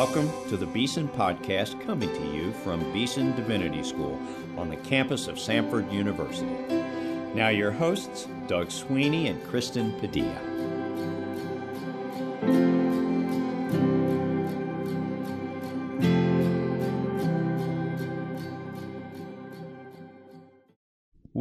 Welcome to the Beeson Podcast coming to you from Beeson Divinity School on the campus of Samford University. Now, your hosts, Doug Sweeney and Kristen Padilla.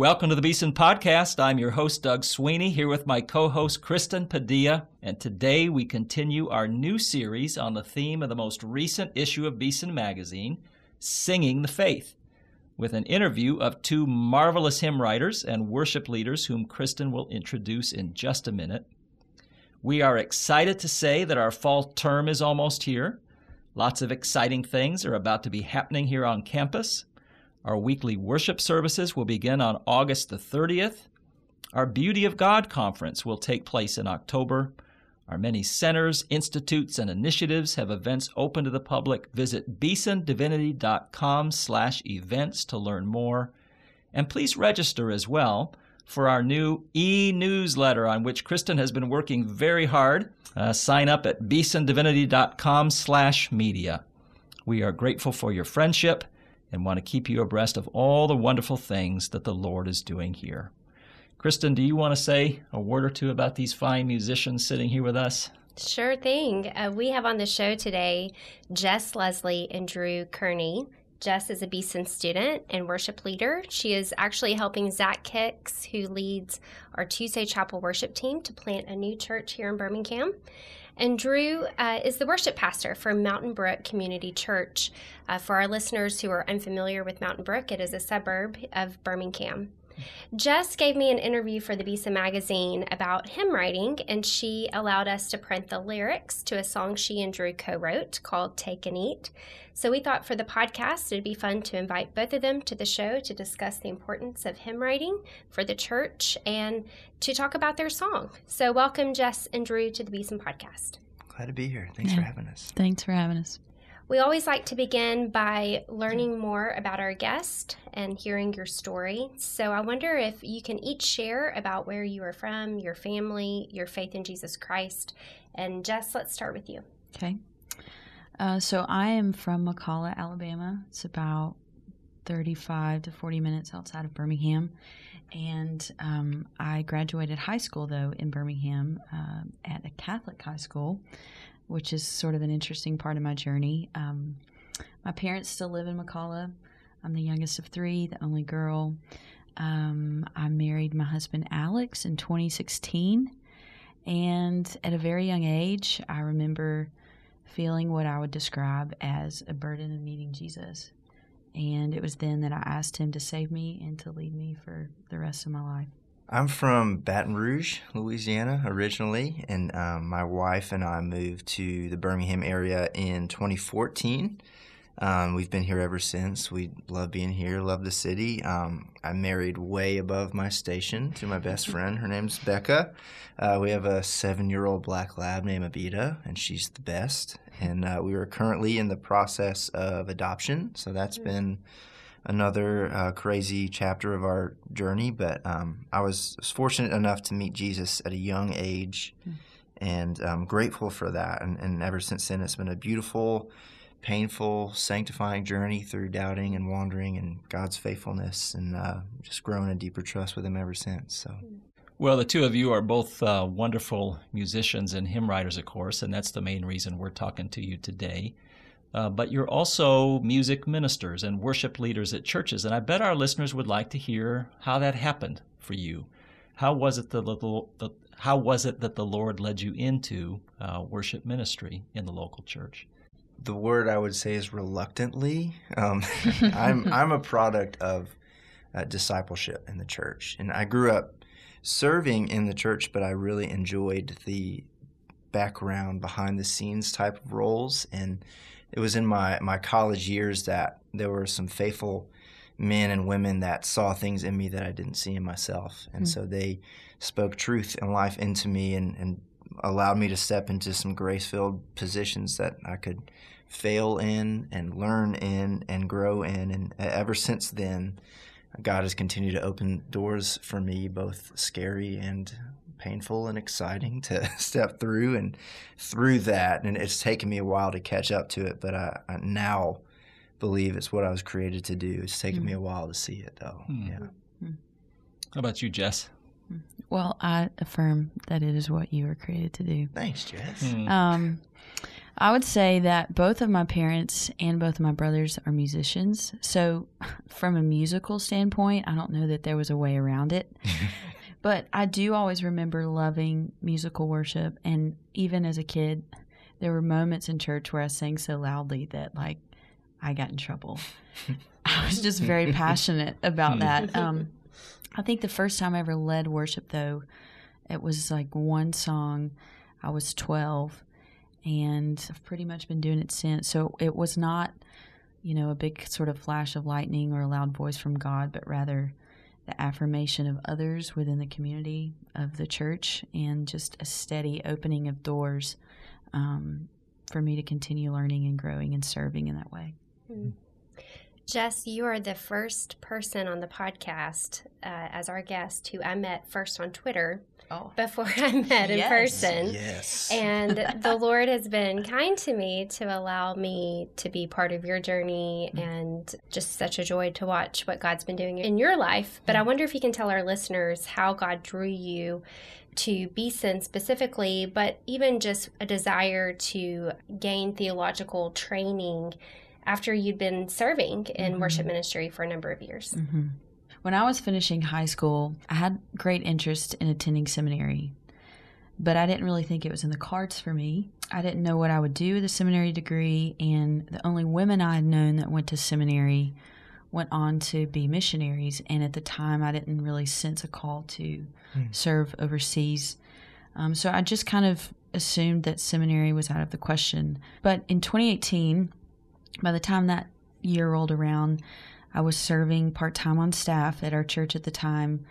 Welcome to the Beeson Podcast. I'm your host, Doug Sweeney, here with my co host, Kristen Padilla. And today we continue our new series on the theme of the most recent issue of Beeson Magazine, Singing the Faith, with an interview of two marvelous hymn writers and worship leaders whom Kristen will introduce in just a minute. We are excited to say that our fall term is almost here. Lots of exciting things are about to be happening here on campus. Our weekly worship services will begin on August the 30th. Our Beauty of God conference will take place in October. Our many centers, institutes, and initiatives have events open to the public. Visit beesondivinity.com slash events to learn more. And please register as well for our new e-newsletter on which Kristen has been working very hard. Uh, sign up at beesondivinity.com slash media. We are grateful for your friendship and want to keep you abreast of all the wonderful things that the Lord is doing here. Kristen, do you want to say a word or two about these fine musicians sitting here with us? Sure thing. Uh, we have on the show today Jess Leslie and Drew Kearney. Jess is a Beeson student and worship leader. She is actually helping Zach Hicks, who leads our Tuesday Chapel worship team, to plant a new church here in Birmingham. And Drew uh, is the worship pastor for Mountain Brook Community Church. Uh, for our listeners who are unfamiliar with Mountain Brook, it is a suburb of Birmingham. Jess gave me an interview for the Beeson magazine about hymn writing, and she allowed us to print the lyrics to a song she and Drew co wrote called Take and Eat. So we thought for the podcast it'd be fun to invite both of them to the show to discuss the importance of hymn writing for the church and to talk about their song. So welcome, Jess and Drew, to the Beeson podcast. Glad to be here. Thanks yeah. for having us. Thanks for having us. We always like to begin by learning more about our guest and hearing your story. So I wonder if you can each share about where you are from, your family, your faith in Jesus Christ. And Jess, let's start with you. Okay. Uh, so I am from McCalla, Alabama. It's about 35 to 40 minutes outside of Birmingham. And um, I graduated high school, though, in Birmingham uh, at a Catholic high school which is sort of an interesting part of my journey. Um, my parents still live in McCalla. I'm the youngest of three, the only girl. Um, I married my husband Alex in 2016. And at a very young age, I remember feeling what I would describe as a burden of meeting Jesus. And it was then that I asked him to save me and to lead me for the rest of my life. I'm from Baton Rouge, Louisiana, originally, and um, my wife and I moved to the Birmingham area in 2014. Um, we've been here ever since. We love being here, love the city. Um, I married way above my station to my best friend. Her name's Becca. Uh, we have a seven year old black lab named Abita, and she's the best. And uh, we are currently in the process of adoption, so that's been another uh, crazy chapter of our journey. But um, I was, was, fortunate enough to meet Jesus at a young age, mm. and I'm grateful for that. And, and, ever since then, it's been a beautiful, painful, sanctifying journey through doubting and wandering and God's faithfulness, and uh, just growing a deeper trust with Him ever since. So. Well, the two of you are both uh, wonderful musicians and hymn writers, of course, and that's the main reason we're talking to you today. Uh, but you're also music ministers and worship leaders at churches. And I bet our listeners would like to hear how that happened for you. How was it that the, the how was it that the Lord led you into uh, worship ministry in the local church? The word I would say is reluctantly. Um, I'm I'm a product of uh, discipleship in the church, and I grew up serving in the church, but I really enjoyed the background behind the scenes type of roles and it was in my, my college years that there were some faithful men and women that saw things in me that I didn't see in myself. And mm-hmm. so they spoke truth and life into me and, and allowed me to step into some grace filled positions that I could fail in and learn in and grow in. And ever since then, God has continued to open doors for me, both scary and painful and exciting to step through. And through that, and it's taken me a while to catch up to it, but I, I now believe it's what I was created to do. It's taken mm. me a while to see it, though. Mm. Yeah. Mm. How about you, Jess? Well, I affirm that it is what you were created to do. Thanks, Jess. Hmm. Um, I would say that both of my parents and both of my brothers are musicians. So, from a musical standpoint, I don't know that there was a way around it. but I do always remember loving musical worship. And even as a kid, there were moments in church where I sang so loudly that, like, I got in trouble. I was just very passionate about that. Um, I think the first time I ever led worship, though, it was like one song. I was 12, and I've pretty much been doing it since. So it was not, you know, a big sort of flash of lightning or a loud voice from God, but rather the affirmation of others within the community of the church and just a steady opening of doors um, for me to continue learning and growing and serving in that way. Mm-hmm. Jess, you are the first person on the podcast uh, as our guest who I met first on Twitter oh. before I met in person. Yes. And the Lord has been kind to me to allow me to be part of your journey mm. and just such a joy to watch what God's been doing in your life. But mm. I wonder if you can tell our listeners how God drew you to Beeson specifically, but even just a desire to gain theological training after you'd been serving in mm-hmm. worship ministry for a number of years. Mm-hmm. When I was finishing high school, I had great interest in attending seminary, but I didn't really think it was in the cards for me. I didn't know what I would do with a seminary degree, and the only women I had known that went to seminary went on to be missionaries. And at the time, I didn't really sense a call to mm. serve overseas. Um, so I just kind of assumed that seminary was out of the question. But in 2018, by the time that year rolled around, I was serving part time on staff at our church at the time,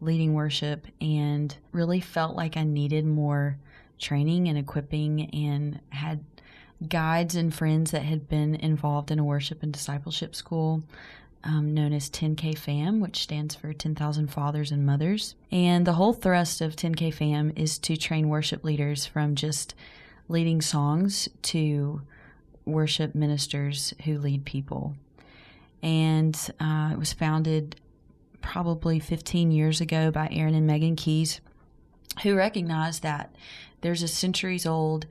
leading worship, and really felt like I needed more training and equipping and had guides and friends that had been involved in a worship and discipleship school um, known as 10K FAM, which stands for 10,000 Fathers and Mothers. And the whole thrust of 10K FAM is to train worship leaders from just leading songs to worship ministers who lead people. And uh, it was founded probably 15 years ago by Aaron and Megan Keyes, who recognized that there's a centuries old,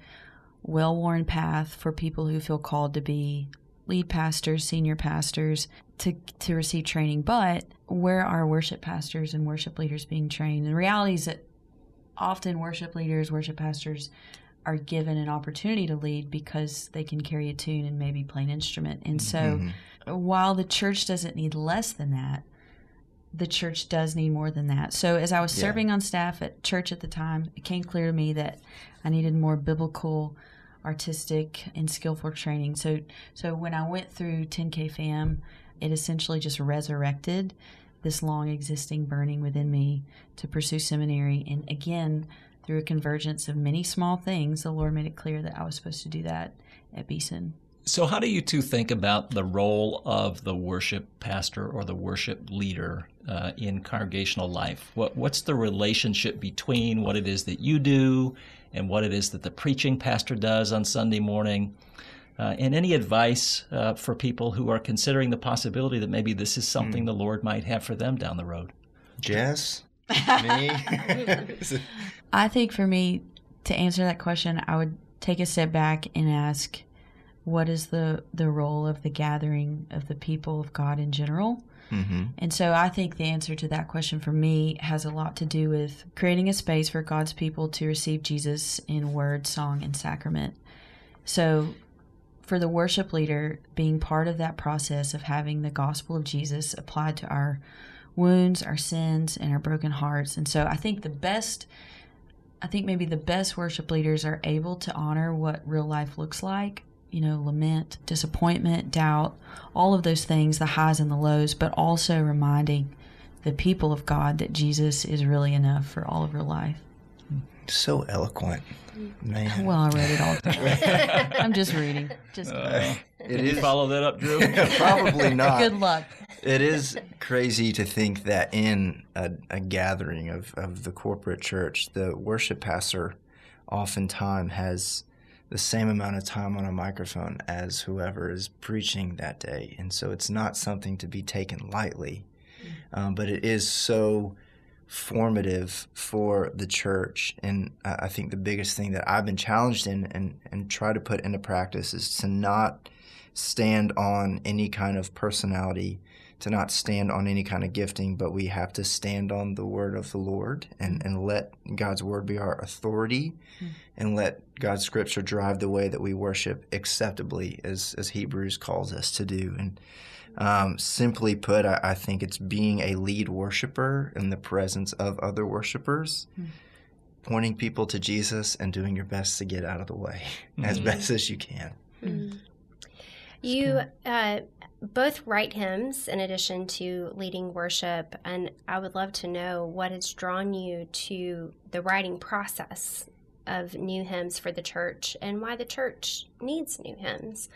well worn path for people who feel called to be lead pastors, senior pastors, to, to receive training. But where are worship pastors and worship leaders being trained? And the reality is that often worship leaders, worship pastors are given an opportunity to lead because they can carry a tune and maybe play an instrument. And so mm-hmm. while the church doesn't need less than that, the church does need more than that. So as I was yeah. serving on staff at church at the time, it came clear to me that I needed more biblical, artistic, and skillful training. So so when I went through 10K FAM, it essentially just resurrected this long existing burning within me to pursue seminary. And again, through a convergence of many small things, the Lord made it clear that I was supposed to do that at Beeson. So, how do you two think about the role of the worship pastor or the worship leader uh, in congregational life? What, what's the relationship between what it is that you do and what it is that the preaching pastor does on Sunday morning? Uh, and any advice uh, for people who are considering the possibility that maybe this is something mm. the Lord might have for them down the road? Jess? me? I think for me, to answer that question, I would take a step back and ask, what is the, the role of the gathering of the people of God in general? Mm-hmm. And so I think the answer to that question for me has a lot to do with creating a space for God's people to receive Jesus in word, song, and sacrament. So for the worship leader, being part of that process of having the gospel of Jesus applied to our wounds, our sins, and our broken hearts. And so I think the best, I think maybe the best worship leaders are able to honor what real life looks like. You know, lament, disappointment, doubt, all of those things, the highs and the lows, but also reminding the people of God that Jesus is really enough for all of your life. So eloquent, man. Well, I read it all. I'm just reading. Just Uh, It can you is- follow that up, Drew? Probably not. good luck. It is crazy to think that in a, a gathering of, of the corporate church, the worship pastor oftentimes has the same amount of time on a microphone as whoever is preaching that day. And so it's not something to be taken lightly, um, but it is so formative for the church. And I think the biggest thing that I've been challenged in and, and try to put into practice is to not stand on any kind of personality to not stand on any kind of gifting, but we have to stand on the word of the Lord and, and let God's word be our authority hmm. and let God's scripture drive the way that we worship acceptably, as, as Hebrews calls us to do. And um, simply put, I, I think it's being a lead worshiper in the presence of other worshipers, pointing people to Jesus and doing your best to get out of the way as Mhm. best as you can. Mm. You uh, both write hymns in addition to leading worship, and I would love to know what has drawn you to the writing process of new hymns for the church and why the church needs new hymns.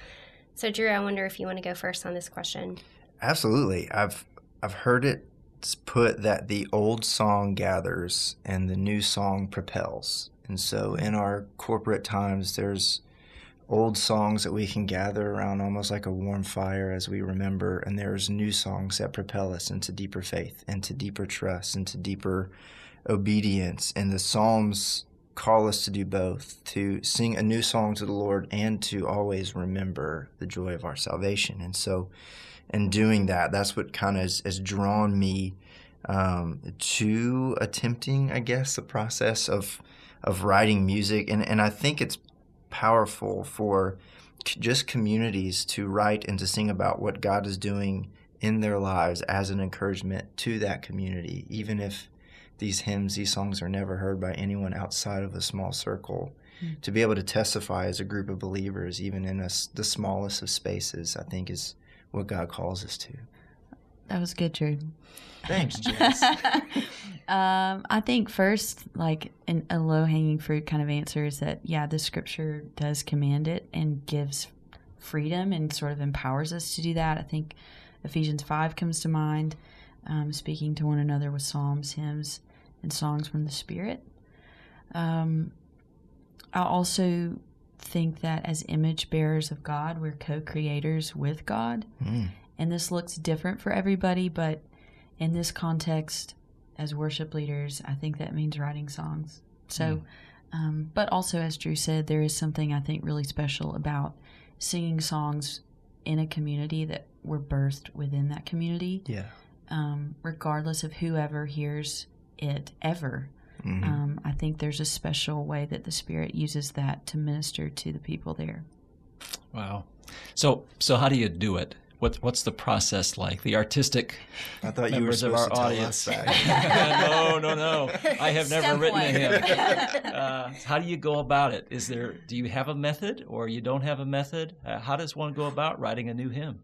So, Drew, I wonder if you want to go first on this question. Absolutely. I've I've heard it put that the old song gathers and the new song propels. And so in our corporate times there's old songs that we can gather around almost like a warm fire as we remember and there's new songs that propel us into deeper faith, into deeper trust, into deeper obedience. And the Psalms call us to do both, to sing a new song to the Lord and to always remember the joy of our salvation. And so and doing that, that's what kind of has, has drawn me um, to attempting, I guess, the process of of writing music. And and I think it's powerful for just communities to write and to sing about what God is doing in their lives as an encouragement to that community, even if these hymns, these songs are never heard by anyone outside of a small circle. To be able to testify as a group of believers, even in a the smallest of spaces, I think is what God calls us to. That was good, Drew. Thanks, Jess. um, I think first, like an, a low hanging fruit kind of answer is that yeah, the scripture does command it and gives freedom and sort of empowers us to do that. I think Ephesians five comes to mind, um, speaking to one another with psalms, hymns, and songs from the Spirit. Um, I also think that as image bearers of God, we're co creators with God. Mm. And this looks different for everybody, but in this context, as worship leaders, I think that means writing songs. So, um, but also, as Drew said, there is something I think really special about singing songs in a community that were birthed within that community, Yeah. um, regardless of whoever hears it ever. Mhm. Um, I think there's a special way that the Spirit uses that to minister to the people there. Wow. So, so how do you do it? What, what's the process like? The artistic I thought you were members of our to tell audience. no, no, no. I have never Step written one. a hymn. Uh, how do you go about it? Is there? Do you have a method, or you don't have a method? Uh, how does one go about writing a new hymn?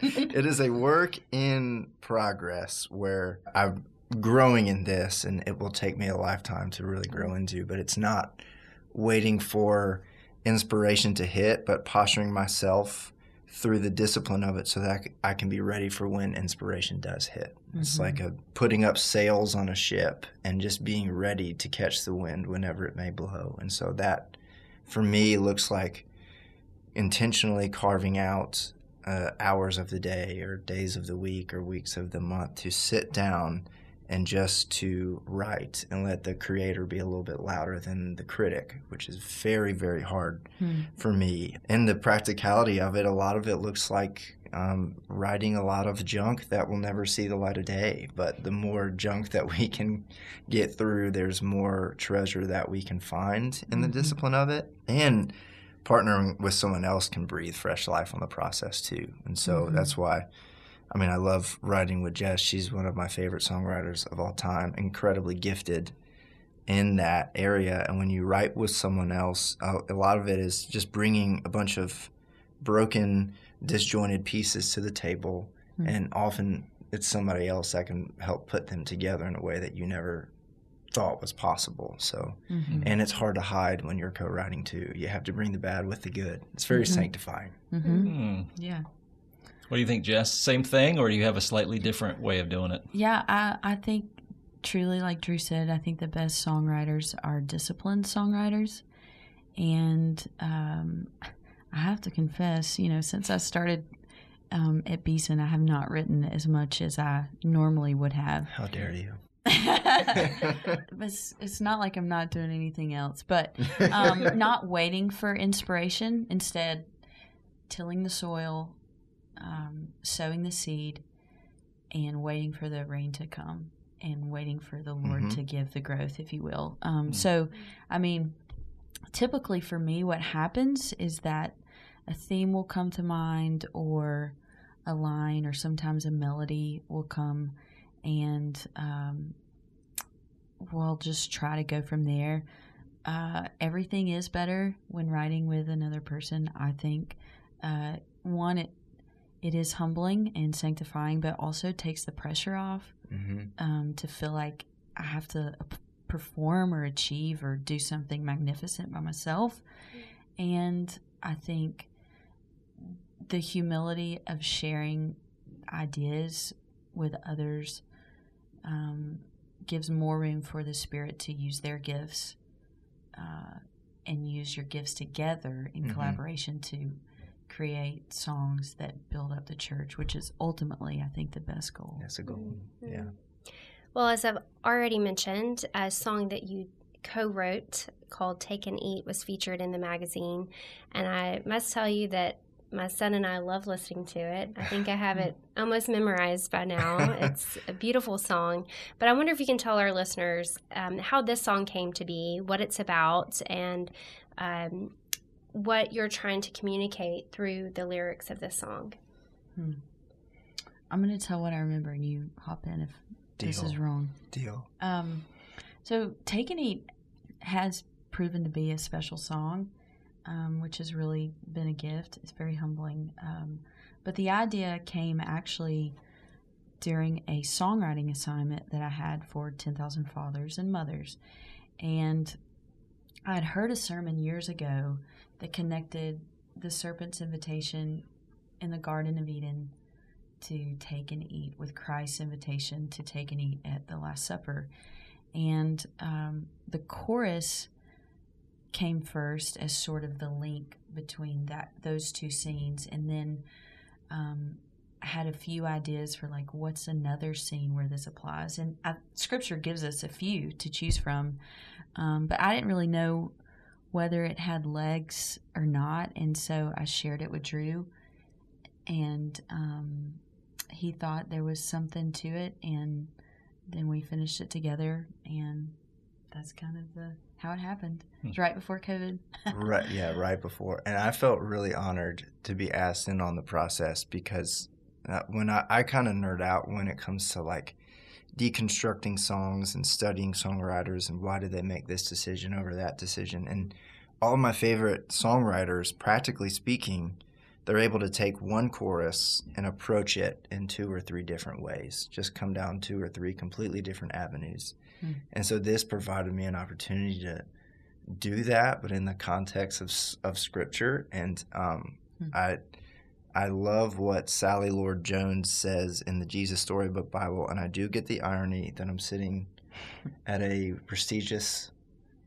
it is a work in progress where I'm growing in this, and it will take me a lifetime to really grow into. But it's not waiting for inspiration to hit, but posturing myself through the discipline of it so that I can be ready for when inspiration does hit. It's like a putting up sails on a ship and just being ready to catch the wind whenever it may blow. And so that, for me, looks like intentionally carving out uh, hours of the day or days of the week or weeks of the month to sit down and just to write and let the creator be a little bit louder than the critic, which is very, very hard hmm. for me. And the practicality of it, a lot of it looks like um, writing a lot of junk that will never see the light of day. But the more junk that we can get through, there's more treasure that we can find in the mm-hmm. discipline of it. And partnering with someone else can breathe fresh life on the process too. And so mm-hmm. that's why. I mean, I love writing with Jess. She's one of my favorite songwriters of all time, incredibly gifted in that area. And when you write with someone else, uh, a lot of it is just bringing a bunch of broken, disjointed pieces to the table. And often it's somebody else that can help put them together in a way that you never thought was possible. So, Mm-hmm. and it's hard to hide when you're co-writing too. You have to bring the bad with the good. It's very sanctifying. Mm-hmm. Hmm. Yeah. What do you think, Jess? Same thing, or do you have a slightly different way of doing it? Yeah, I, I think truly, like Drew said, I think the best songwriters are disciplined songwriters. And um, I have to confess, you know, since I started um, at Beeson, I have not written as much as I normally would have. How dare you? it's, it's not like I'm not doing anything else, but um, not waiting for inspiration. Instead, tilling the soil, um, sowing the seed, and waiting for the rain to come and waiting for the Lord Mhm. to give the growth, if you will. Um, So, I mean, typically for me, what happens is that a theme will come to mind or a line or sometimes a melody will come and um, we'll just try to go from there. Uh, everything is better when writing with another person. I think uh, one, it it is humbling and sanctifying, but also takes the pressure off hmm um, to feel like I have to uh, perform or achieve or do something magnificent by myself. And I think the humility of sharing ideas with others um, gives more room for the Spirit to use their gifts uh, and use your gifts together in Mhm. collaboration to create songs that build up the church, which is ultimately, I think, the best goal. That's a goal. Yeah. Well, as I've already mentioned, a song that you co wrote called Take and Eat was featured in the magazine. And I must tell you that my son and I love listening to it. I think I have it almost memorized by now. It's a beautiful song. But I wonder if you can tell our listeners um, how this song came to be, what it's about, and um, what you're trying to communicate through the lyrics of this song. I'm going to tell what I remember, and you hop in if this is wrong. Deal. Um, so Take and Eat has proven to be a special song, um, which has really been a gift. It's very humbling. Um, but the idea came actually during a songwriting assignment that I had for 10,000 Fathers and Mothers. And I had heard a sermon years ago that connected the serpent's invitation in the Garden of Eden to take and eat with Christ's invitation to take and eat at the Last Supper. And um, the chorus came first as sort of the link between that those two scenes, and then um, I had a few ideas for like what's another scene where this applies. And I, Scripture gives us a few to choose from, um, but I didn't really know whether it had legs or not, and so I shared it with Drew, and um, he thought there was something to it, and then we finished it together, and that's kind of the how it happened. It was right before COVID. right yeah right before and i felt really honored to be asked in on the process because uh, when i, I kind of nerd out when it comes to like deconstructing songs and studying songwriters and why did they make this decision over that decision and all of my favorite songwriters practically speaking they're able to take one chorus and approach it in two or three different ways just come down two or three completely different avenues Hmm. and so this provided me an opportunity to do that, but in the context of of scripture. And um, Hmm. I I love what Sally Lloyd-Jones says in the Jesus Storybook Bible, and I do get the irony that I'm sitting at a prestigious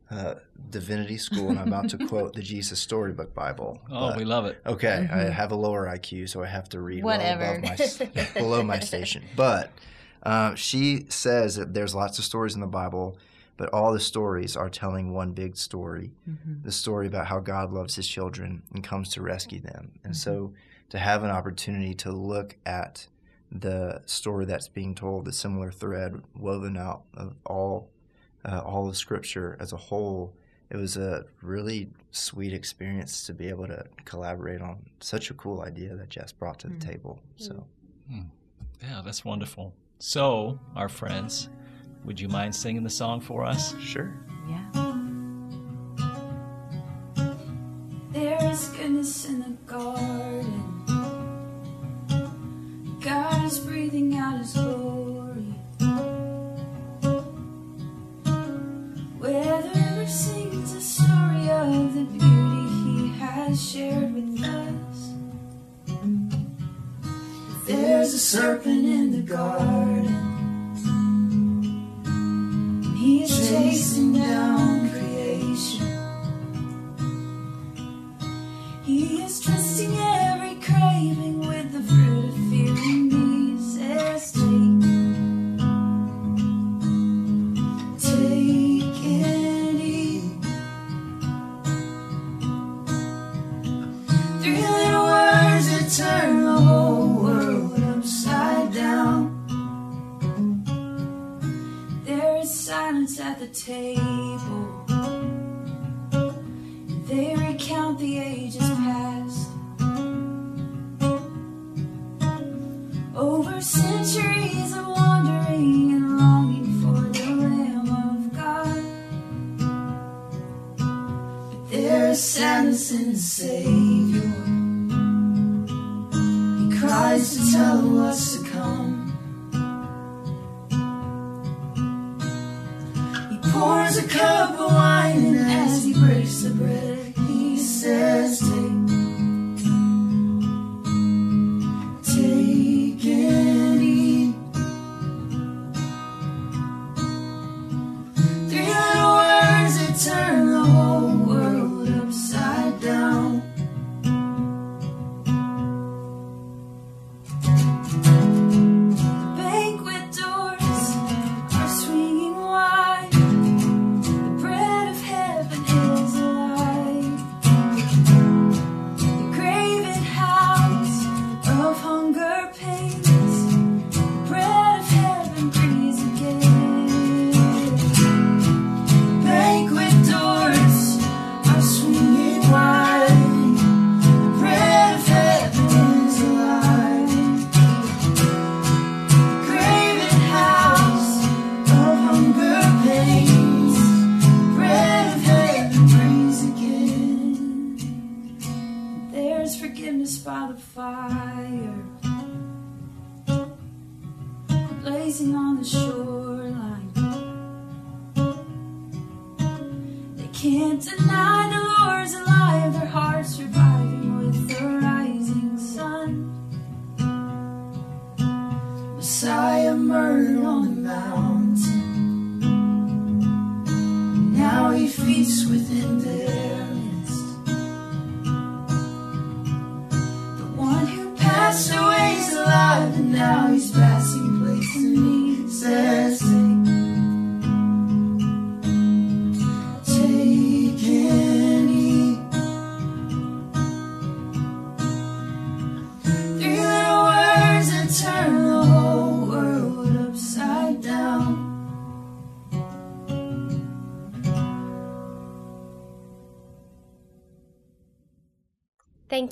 uh, divinity school and I'm about to quote the Jesus Storybook Bible. Oh, But- we love it. Okay, I Mhm. have a lower IQ, so I have to read Whatever. well above my below my station. But uh, she says that there's lots of stories in the Bible, but all the stories are telling one big story: Mm-hmm. the story about how God loves His children and comes to rescue them. And so, to have an opportunity to look at the story that's being told, the similar thread woven out of all uh, all of Scripture as a whole, it was a really sweet experience to be able to collaborate on such a cool idea that Jess brought to the Mm. table. So, Yeah, that's wonderful. So, our friends, would you mind singing the song for us? sure. Yeah. There is goodness in the garden. A serpent in the garden. He is chasing down pours a cup of wine, and as he breaks the bread, he says, now he's passing place in me.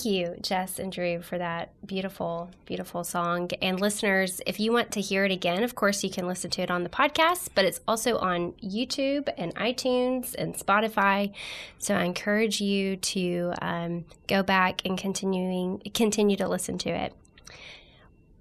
You, Jess and Drew, for that beautiful, beautiful song. And listeners, if you want to hear it again, of course, you can listen to it on the podcast, but it's also on YouTube and iTunes and Spotify. So I encourage you to um, go back and continuing continue to listen to it.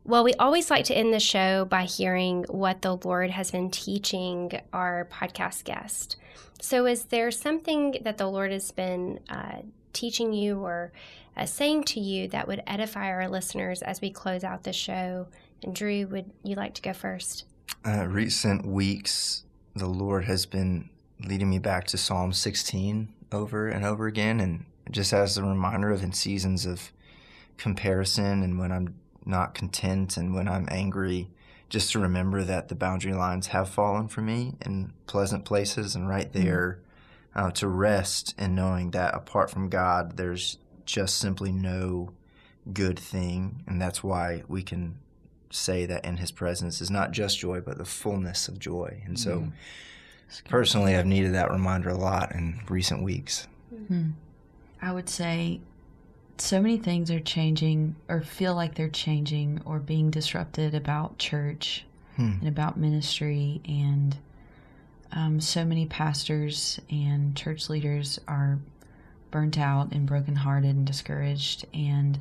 Well, we always like to end the show by hearing what the Lord has been teaching our podcast guest. So, is there something that the Lord has been uh, teaching you or uh, saying to you that would edify our listeners as we close out the show? And Drew, would you like to go first? Uh, recent weeks, the Lord has been leading me back to Psalm 16 over and over again, and just as a reminder of in seasons of comparison and when I'm not content and when I'm angry, just to remember that the boundary lines have fallen for me in pleasant places, and right there uh, to rest in knowing that apart from God, there's just simply no good thing, and that's why we can say that in His presence is not just joy, but the fullness of joy. And so, mm-hmm. personally, I've needed that reminder a lot in recent weeks. Hmm. I would say so many things are changing or feel like they're changing or being disrupted about church hmm. and about ministry and um, so many pastors and church leaders are burnt out and brokenhearted and discouraged and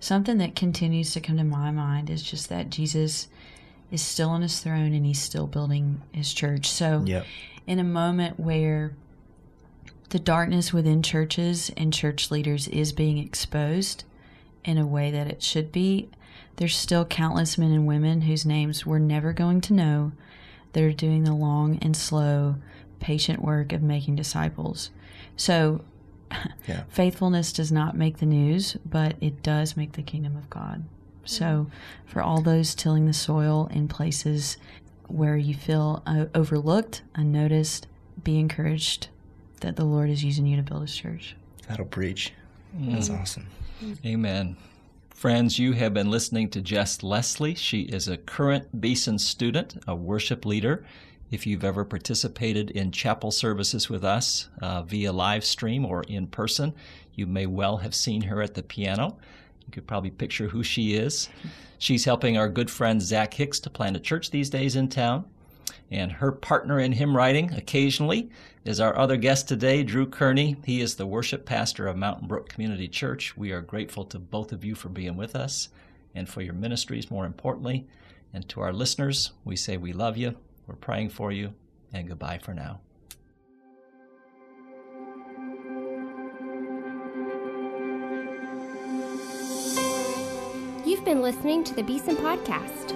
something that continues to come to my mind is just that jesus is still on his throne and he's still building his church so Yep. in a moment where the darkness within churches and church leaders is being exposed in a way that it should be, there's still countless men and women whose names we're never going to know that are doing the long and slow, patient work of making disciples. So, Yeah. faithfulness does not make the news, but it does make the kingdom of God. So, mm-hmm. for all those tilling the soil in places where you feel uh, overlooked, unnoticed, be encouraged that the Lord is using you to build His church. That'll preach. That's mm. awesome. Mm. Amen. Friends, you have been listening to Jess Leslie. She is a current Beeson student, a worship leader. If you've ever participated in chapel services with us uh, via live stream or in person, you may well have seen her at the piano. You could probably picture who she is. She's helping our good friend Zach Hicks to plant a church these days in town. And her partner in hymn writing occasionally is our other guest today, Drew Kearney. He is the worship pastor of Mountain Brook Community Church. We are grateful to both of you for being with us and for your ministries, more importantly. And to our listeners, we say we love you, we're praying for you, and goodbye for now. You've been listening to the Beeson Podcast.